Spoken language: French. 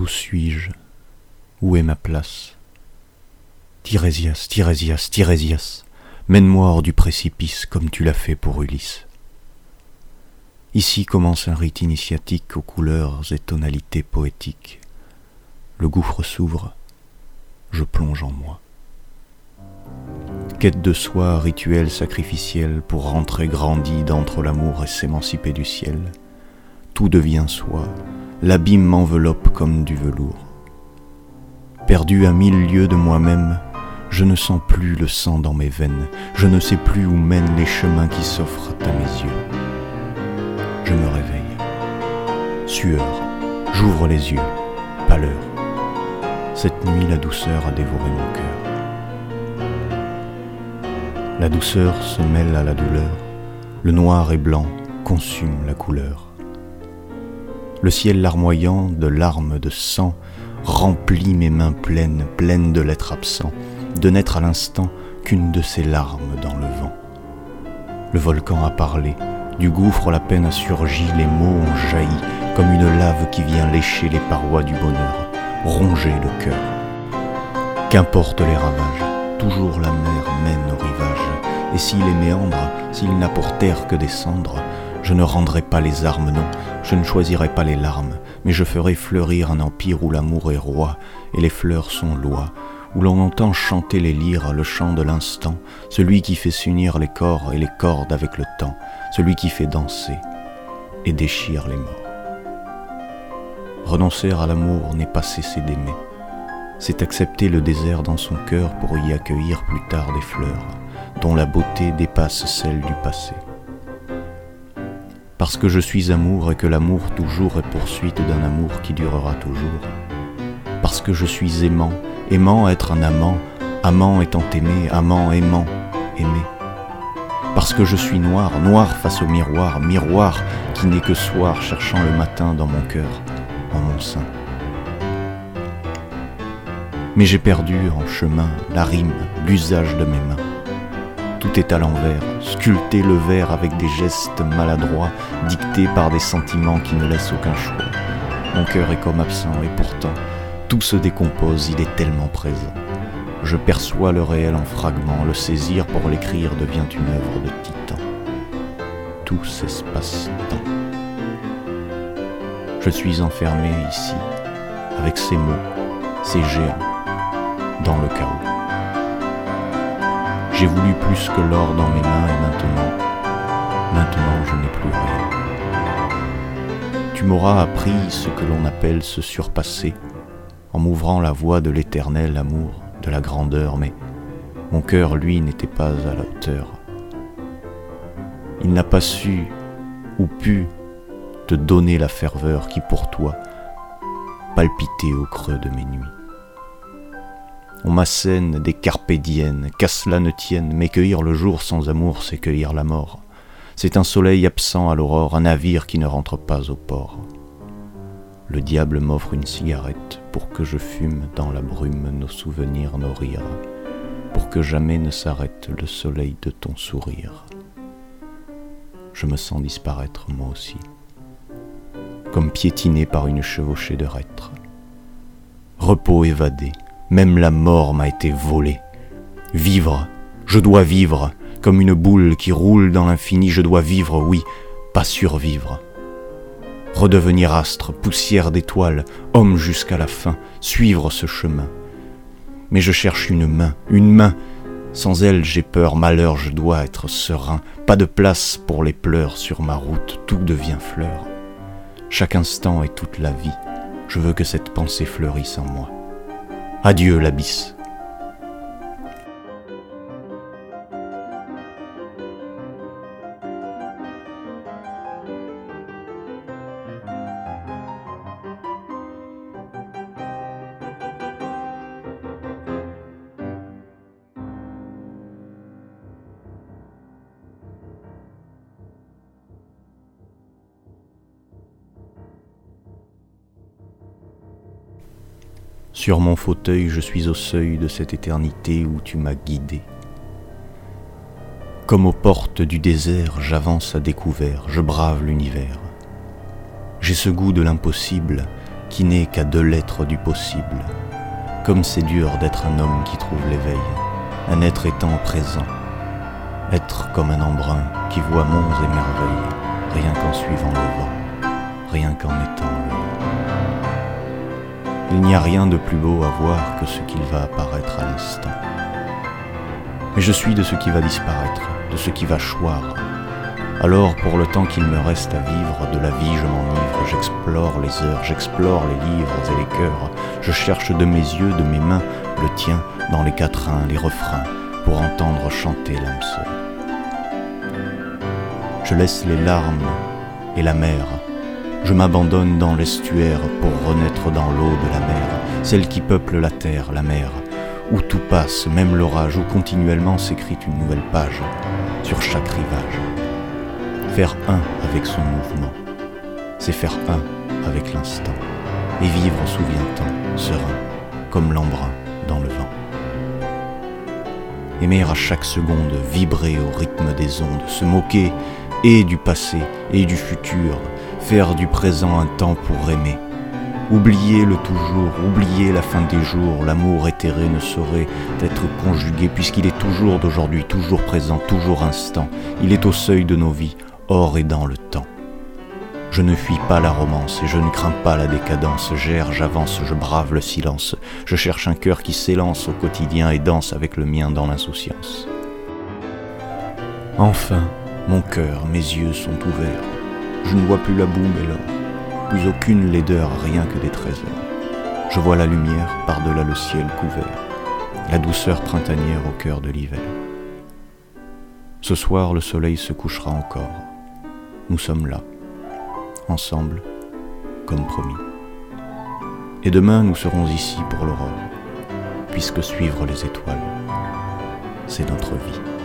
Où suis-je? Où est ma place? Tirésias, Tirésias, Tirésias, mène-moi hors du précipice comme tu l'as fait pour Ulysse. Ici commence un rite initiatique aux couleurs et tonalités poétiques. Le gouffre s'ouvre, je plonge en moi. Quête de soi, rituel sacrificiel pour rentrer grandi d'entre l'amour et s'émanciper du ciel. Tout devient soi, l'abîme m'enveloppe comme du velours. Perdu à mille lieues de moi-même, je ne sens plus le sang dans mes veines, je ne sais plus où mènent les chemins qui s'offrent à mes yeux. Je me réveille. Sueur, j'ouvre les yeux, pâleur. Cette nuit, la douceur a dévoré mon cœur. La douceur se mêle à la douleur, le noir et blanc consument la couleur. Le ciel larmoyant de larmes de sang remplit mes mains pleines, pleines de l'être absent, de n'être à l'instant qu'une de ces larmes dans le vent. Le volcan a parlé, du gouffre la peine a surgi, les mots ont jailli, comme une lave qui vient lécher les parois du bonheur, ronger le cœur. Qu'importe les ravages, toujours la mer mène au rivage, et s'il est méandre, s'il n'a pour terre que des cendres, je ne rendrai pas les armes, non, je ne choisirai pas les larmes, mais je ferai fleurir un empire où l'amour est roi et les fleurs sont lois, où l'on entend chanter les lyres le chant de l'instant, celui qui fait s'unir les corps et les cordes avec le temps, celui qui fait danser et déchire les morts. Renoncer à l'amour n'est pas cesser d'aimer, c'est accepter le désert dans son cœur pour y accueillir plus tard des fleurs, dont la beauté dépasse celle du passé parce que je suis amour et que l'amour toujours est poursuite d'un amour qui durera toujours, parce que je suis aimant, aimant être un amant, amant étant aimé, amant aimant, aimé, parce que je suis noir, noir face au miroir, miroir qui n'est que soir cherchant le matin dans mon cœur, en mon sein. Mais j'ai perdu en chemin la rime, l'usage de mes mains. Tout est à l'envers, sculpter le verre avec des gestes maladroits, dictés par des sentiments qui ne laissent aucun choix. Mon cœur est comme absent et pourtant, tout se décompose, il est tellement présent. Je perçois le réel en fragments, le saisir pour l'écrire devient une œuvre de titan. Tout s'espace-temps. Je suis enfermé ici, avec ces mots, ces géants, dans le chaos. J'ai voulu plus que l'or dans mes mains et maintenant, maintenant je n'ai plus rien. Tu m'auras appris ce que l'on appelle se surpasser, en m'ouvrant la voie de l'éternel amour, de la grandeur, mais mon cœur, lui, n'était pas à la hauteur. Il n'a pas su ou pu te donner la ferveur qui pour toi palpitait au creux de mes nuits. On m'assène des carpédiennes, qu'à cela ne tienne, mais cueillir le jour sans amour, c'est cueillir la mort. C'est un soleil absent à l'aurore, un navire qui ne rentre pas au port. Le diable m'offre une cigarette pour que je fume dans la brume nos souvenirs, nos rires, pour que jamais ne s'arrête le soleil de ton sourire. Je me sens disparaître moi aussi, comme piétiné par une chevauchée de reîtres. Repos évadé, même la mort m'a été volée. Vivre, je dois vivre, comme une boule qui roule dans l'infini, je dois vivre, oui, pas survivre. Redevenir astre, poussière d'étoiles, homme jusqu'à la fin, suivre ce chemin. Mais je cherche une main, une main. Sans elle, j'ai peur, malheur, je dois être serein. Pas de place pour les pleurs sur ma route, tout devient fleur. Chaque instant est toute la vie. Je veux que cette pensée fleurisse en moi. Adieu l'abysse. Sur mon fauteuil, je suis au seuil de cette éternité où tu m'as guidé. Comme aux portes du désert, j'avance à découvert, je brave l'univers. J'ai ce goût de l'impossible qui n'est qu'à deux lettres du possible. Comme c'est dur d'être un homme qui trouve l'éveil, un être étant présent, être comme un embrun qui voit monts et merveilles, rien qu'en suivant le vent, rien qu'en étant le Il n'y a rien de plus beau à voir que ce qu'il va apparaître à l'instant. Mais je suis de ce qui va disparaître, de ce qui va choir, alors, pour le temps qu'il me reste à vivre, de la vie je m'enivre, j'explore les heures, j'explore les livres et les cœurs, je cherche de mes yeux, de mes mains, le tien, dans les quatrains, les refrains, pour entendre chanter l'âme seule. Je laisse les larmes et la mer, je m'abandonne dans l'estuaire pour renaître dans l'eau de la mer, celle qui peuple la terre, la mer, où tout passe, même l'orage, où continuellement s'écrit une nouvelle page sur chaque rivage. Faire un avec son mouvement, c'est faire un avec l'instant et vivre souviens-temps, serein, comme l'embrun dans le vent. Aimer à chaque seconde, vibrer au rythme des ondes, se moquer et du passé et du futur, faire du présent un temps pour aimer. Oublier le toujours, oublier la fin des jours, l'amour éthéré ne saurait être conjugué puisqu'il est toujours d'aujourd'hui, toujours présent, toujours instant. Il est au seuil de nos vies, hors et dans le temps. Je ne fuis pas la romance et je ne crains pas la décadence. J'erre, j'avance, je brave le silence. Je cherche un cœur qui s'élance au quotidien et danse avec le mien dans l'insouciance. Enfin, mon cœur, mes yeux sont ouverts. Je ne vois plus la boue et l'or, plus aucune laideur, rien que des trésors. Je vois la lumière par-delà le ciel couvert, la douceur printanière au cœur de l'hiver. Ce soir, le soleil se couchera encore nous sommes là, ensemble, comme promis. Et demain, nous serons ici pour l'aurore, puisque suivre les étoiles, c'est notre vie.